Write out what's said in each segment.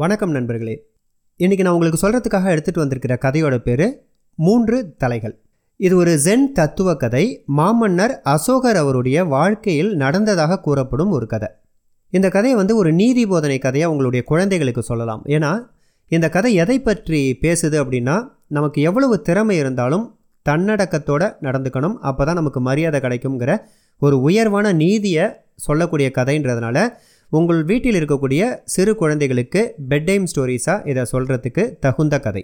வணக்கம் நண்பர்களே. இன்றைக்கி நான் உங்களுக்கு சொல்கிறதுக்காக எடுத்துகிட்டு வந்திருக்கிற கதையோட பேர் மூன்று தலைகள். இது ஒரு ஜென் தத்துவ கதை. மாமன்னர் அசோகர் அவருடைய வாழ்க்கையில் நடந்ததாக கூறப்படும் ஒரு கதை. இந்த கதையை வந்து ஒரு நீதி போதனை கதையாக உங்களுடைய குழந்தைகளுக்கு சொல்லலாம். ஏன்னா இந்த கதை எதை பற்றி பேசுது அப்படின்னா நமக்கு எவ்வளவு திறமை இருந்தாலும் தன்னடக்கத்தோடு நடந்துக்கணும். அப்போ தான் நமக்கு மரியாதை கிடைக்குங்கிற ஒரு உயர்வான நீதியை சொல்லக்கூடிய கதைன்றதுனால உங்கள் வீட்டில் இருக்கக்கூடிய சிறு குழந்தைகளுக்கு பெட் டைம் ஸ்டோரிஸாக இதை சொல்கிறதுக்கு தகுந்த கதை.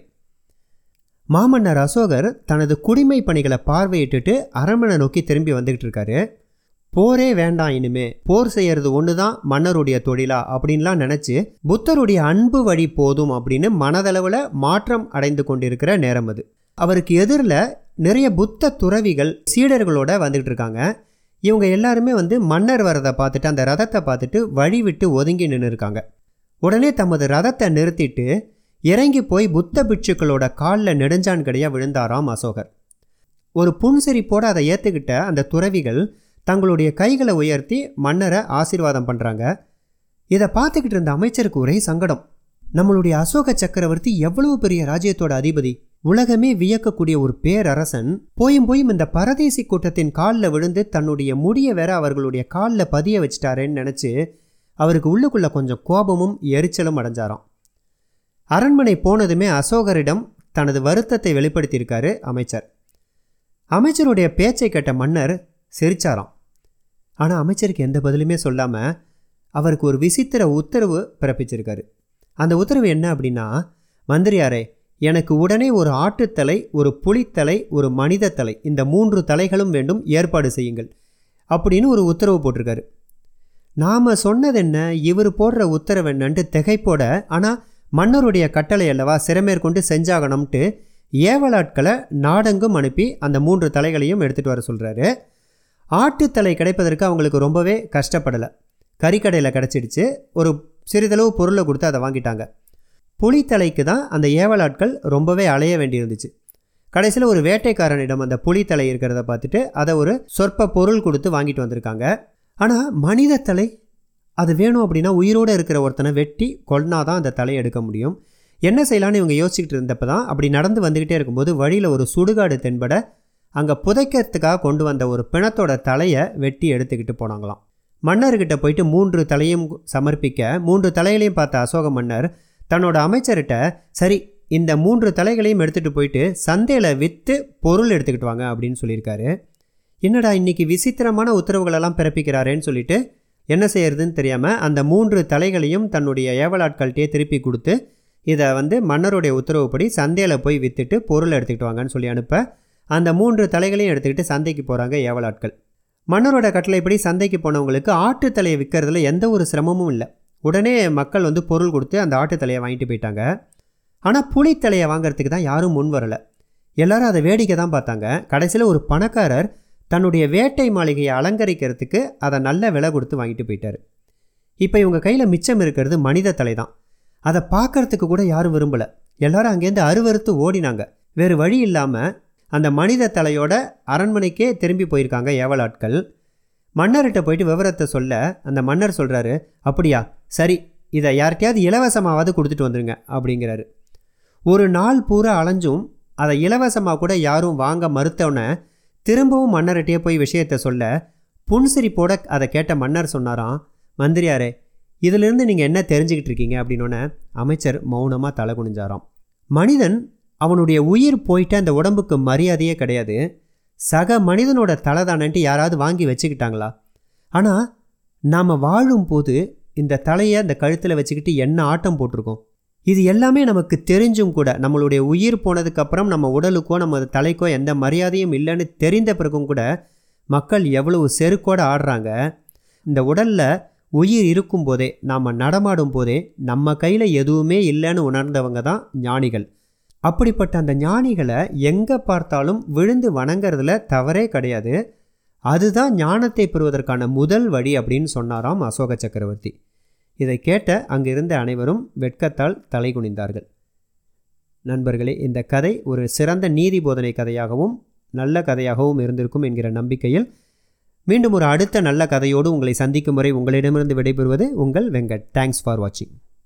மாமன்னர் அசோகர் தனது குடிமை பணிகளை பார்வையிட்டுட்டு அரண்மனை நோக்கி திரும்பி வந்துக்கிட்டு இருக்காரு. போரே வேண்டாம் இனிமே போர் செய்யறது ஒன்று தான் மன்னருடைய தொழிலா அப்படின்லாம் நினச்சி புத்தருடைய அன்பு வழி போதும் அப்படின்னு மனதளவில் மாற்றம் அடைந்து கொண்டிருக்கிற நேரம் அது. அவருக்கு எதிரில் நிறைய புத்த துறவிகள் சீடர்களோட வந்துகிட்டு இருக்காங்க. இவங்க எல்லாருமே வந்து மன்னர் வரதை பார்த்துட்டு அந்த ரதத்தை பார்த்துட்டு வழி விட்டு ஒதுங்கி நின்று இருக்காங்க உடனே தமது ரதத்தை நிறுத்திட்டு இறங்கி போய் புத்த பிட்சுக்களோட காலில் நெடுஞ்சான் கடையாக விழுந்தாராம் அசோகர். ஒரு புன்சிரிப்போடு அதை ஏற்றுக்கிட்ட அந்த துறவிகள் தங்களுடைய கைகளை உயர்த்தி மன்னரை ஆசீர்வாதம் பண்ணுறாங்க இதை பார்த்துக்கிட்டு இருந்த அமைச்சருக்கு ஒரே சங்கடம். நம்மளுடைய அசோக சக்கரவர்த்தி எவ்வளவு பெரிய ராஜ்யத்தோட அதிபதி? உலகமே வியக்கக்கூடிய ஒரு பேரரசன் போயும் போயும் இந்த பரதேசி கூட்டத்தின் காலில் விழுந்து தன்னுடைய முடிய வேற அவர்களுடைய காலில் பதிய வச்சிட்டாரேன்னு நினச்சி அவருக்கு உள்ளுக்குள்ளே கொஞ்சம் கோபமும் எரிச்சலும் அடைஞ்சாராம். அரண்மனை போனதுமே அசோகரிடம் தனது வருத்தத்தை வெளிப்படுத்தியிருக்காரு அமைச்சர். அமைச்சருடைய பேச்சை கேட்ட மன்னர் சிரிச்சாராம். ஆனால் அமைச்சருக்கு எந்த பதிலுமே சொல்லாமல் அவருக்கு ஒரு விசித்திர உத்தரவு பிறப்பிச்சிருக்காரு. அந்த உத்தரவு என்ன அப்படின்னா மந்திரியாரே எனக்கு உடனே ஒரு ஆட்டுத்தலை ஒரு புலித்தலை ஒரு மனித தலை இந்த மூன்று தலைகளும் வேண்டும் ஏற்பாடு செய்யுங்கள் அப்படின்னு ஒரு உத்தரவு போட்டிருக்காரு. நாம் சொன்னது என்ன இவர் போடுற உத்தரவு என்னன்ட்டு திகைப்போட ஆனால் மன்னருடைய கட்டளை அல்லவா சிறமேற்கொண்டு செஞ்சாகணும்ட்டு ஏவலாட்களை நாடெங்கும் அனுப்பி அந்த மூன்று தலைகளையும் எடுத்துகிட்டு வர சொல்கிறாரு ஆட்டுத்தலை கிடைப்பதற்கு அவங்களுக்கு ரொம்பவே கஷ்டப்படலை. கறிக்கடையில் கிடச்சிடுச்சு. ஒரு சிறிதளவு பொருளை கொடுத்து அதை வாங்கிட்டாங்க. புலித்தலைக்கு தான் அந்த ஏவலாட்கள் ரொம்பவே அலைய வேண்டியிருந்துச்சு. கடைசியில் ஒரு வேட்டைக்காரனிடம் அந்த புலித்தலை இருக்கிறத பார்த்துட்டு அதை ஒரு சொற்ப பொருள் கொடுத்து வாங்கிட்டு வந்திருக்காங்க. ஆனால் மனித தலை? அது வேணும் அப்படின்னா உயிரோடு இருக்கிற ஒருத்தனை வெட்டி கொல்னா தான் அந்த தலையை எடுக்க முடியும். என்ன செய்யலான்னு இவங்க யோசிச்சுக்கிட்டு இருந்தப்போ தான் அப்படி நடந்து வந்துக்கிட்டே இருக்கும்போது வழியில் ஒரு சுடுகாடு தென்பட அங்கே புதைக்கிறதுக்காக கொண்டு வந்த ஒரு பிணத்தோட தலையை வெட்டி எடுத்துக்கிட்டு போனாங்களாம். மன்னர்கிட்ட போயிட்டு மூன்று தலையும் சமர்ப்பிக்க மூன்று தலைகளையும் பார்த்த அசோக மன்னர் தன்னோட அமைச்சர்கிட்ட சரி இந்த மூன்று தலைகளையும் எடுத்துகிட்டு போயிட்டு சந்தையில் விற்று பொருள் எடுத்துக்கிட்டு வாங்க அப்படின்னு சொல்லியிருக்காரு. என்னடா இன்றைக்கி விசித்திரமான உத்தரவுகளெல்லாம் பிறப்பிக்கிறாரேன்னு சொல்லிட்டு என்ன செய்யறதுன்னு தெரியாமல் அந்த மூன்று தலைகளையும் தன்னுடைய ஏவலாட்கள்கிட்டயே திருப்பி கொடுத்து இதை வந்து மன்னருடைய உத்தரவுப்படி சந்தையில் போய் விற்றுட்டு பொருள் எடுத்துக்கிட்டு வாங்கன்னு சொல்லி அனுப்ப அந்த மூன்று தலைகளையும் எடுத்துக்கிட்டு சந்தைக்கு போகிறாங்க ஏவலாட்கள். மன்னரோட கட்டளைப்படி சந்தைக்கு போனவங்களுக்கு ஆட்டுத்தலையை விற்கிறதுல எந்த ஒரு சிரமமும் இல்லை. உடனே மக்கள் வந்து பொருள் கொடுத்து அந்த ஆட்டுத்தலையை வாங்கிட்டு போயிட்டாங்க. ஆனால் புலித்தலையை வாங்கிறதுக்கு தான் யாரும் முன் வரலை. எல்லாரும் அதை வேடிக்கை தான் பார்த்தாங்க. கடைசியில் ஒரு பணக்காரர் தன்னுடைய வேட்டை மாளிகையை அலங்கரிக்கிறதுக்கு அதை நல்ல விலை கொடுத்து வாங்கிட்டு போயிட்டார். இப்போ இவங்க கையில் மிச்சம் இருக்கிறது மனித தலை தான். அதை பார்க்கறதுக்கு கூட யாரும் விரும்பலை. எல்லாரும் அங்கேருந்து அருவறுத்து ஓடினாங்க. வேறு வழி இல்லாமல் அந்த மனித தலையோட அரண்மனைக்கே திரும்பி போயிருக்காங்க ஏவலாட்கள். மன்னர்கிட்ட போயிட்டு விவரத்தை சொல்ல அந்த மன்னர் சொல்கிறாரு அப்படியா சரி இதை யார்கிட்டயாவது இலவசமாவது கொடுத்துட்டு வந்துடுங்க அப்படிங்கிறாரு. ஒரு நாள் பூரா அலைஞ்சும் அதை இலவசமாக கூட யாரும் வாங்க மறுத்தோன்னே திரும்பவும் மன்னர்கிட்டயே போய் விஷயத்த சொல்ல புன்சிரிப்போட அதை கேட்ட மன்னர் சொன்னாராம் மந்திரியாரே இதிலிருந்து நீங்கள் என்ன தெரிஞ்சுக்கிட்டு இருக்கீங்க? அப்படின்னோடனே அமைச்சர் மௌனமாக தலை குனிஞ்சாராம். மனிதன் அவனுடைய உயிர் போயிட்டு அந்த உடம்புக்கு மரியாதையே கிடையாது. சக மனிதனோட தலை தானன்ட்டு யாராவது வாங்கி வச்சுக்கிட்டாங்களா? ஆனால் நாம் வாழும்போது இந்த தலையை அந்த கழுத்தில் வச்சுக்கிட்டு என்ன ஆட்டம் போட்டிருக்கோம்? இது எல்லாமே நமக்கு தெரிஞ்சும் கூட நம்மளுடைய உயிர் போனதுக்கப்புறம் நம்ம உடலுக்கோ நம்ம தலைக்கோ எந்த மரியாதையும் இல்லைன்னு தெரிந்த பிறகும் கூட மக்கள் எவ்வளவு செருக்கோடு ஆடுறாங்க. இந்த உடலில் உயிர் இருக்கும்போதே நாம் நடமாடும் போதே நம்ம கையில் எதுவுமே இல்லைன்னு உணர்ந்தவங்க தான் ஞானிகள். அப்படிப்பட்ட அந்த ஞானிகளை எங்கே பார்த்தாலும் விழுந்து வணங்குறதுல தவறே கிடையாது. அதுதான் ஞானத்தை பெறுவதற்கான முதல் வழி அப்படின்னு சொன்னாராம் அசோக சக்கரவர்த்தி. இதை கேட்ட அங்கிருந்த அனைவரும் வெட்கத்தால் தலை குனிந்தார்கள் நண்பர்களே இந்த கதை ஒரு சிறந்த நீதி போதனை கதையாகவும் நல்ல கதையாகவும் இருந்திருக்கும் என்கிற நம்பிக்கையில் மீண்டும் ஒரு அடுத்த நல்ல கதையோடு உங்களை சந்திக்கும் வரை உங்களிடமிருந்து விடைபெறுவது உங்கள் வெங்கட். தேங்க்ஸ் ஃபார் வாட்சிங்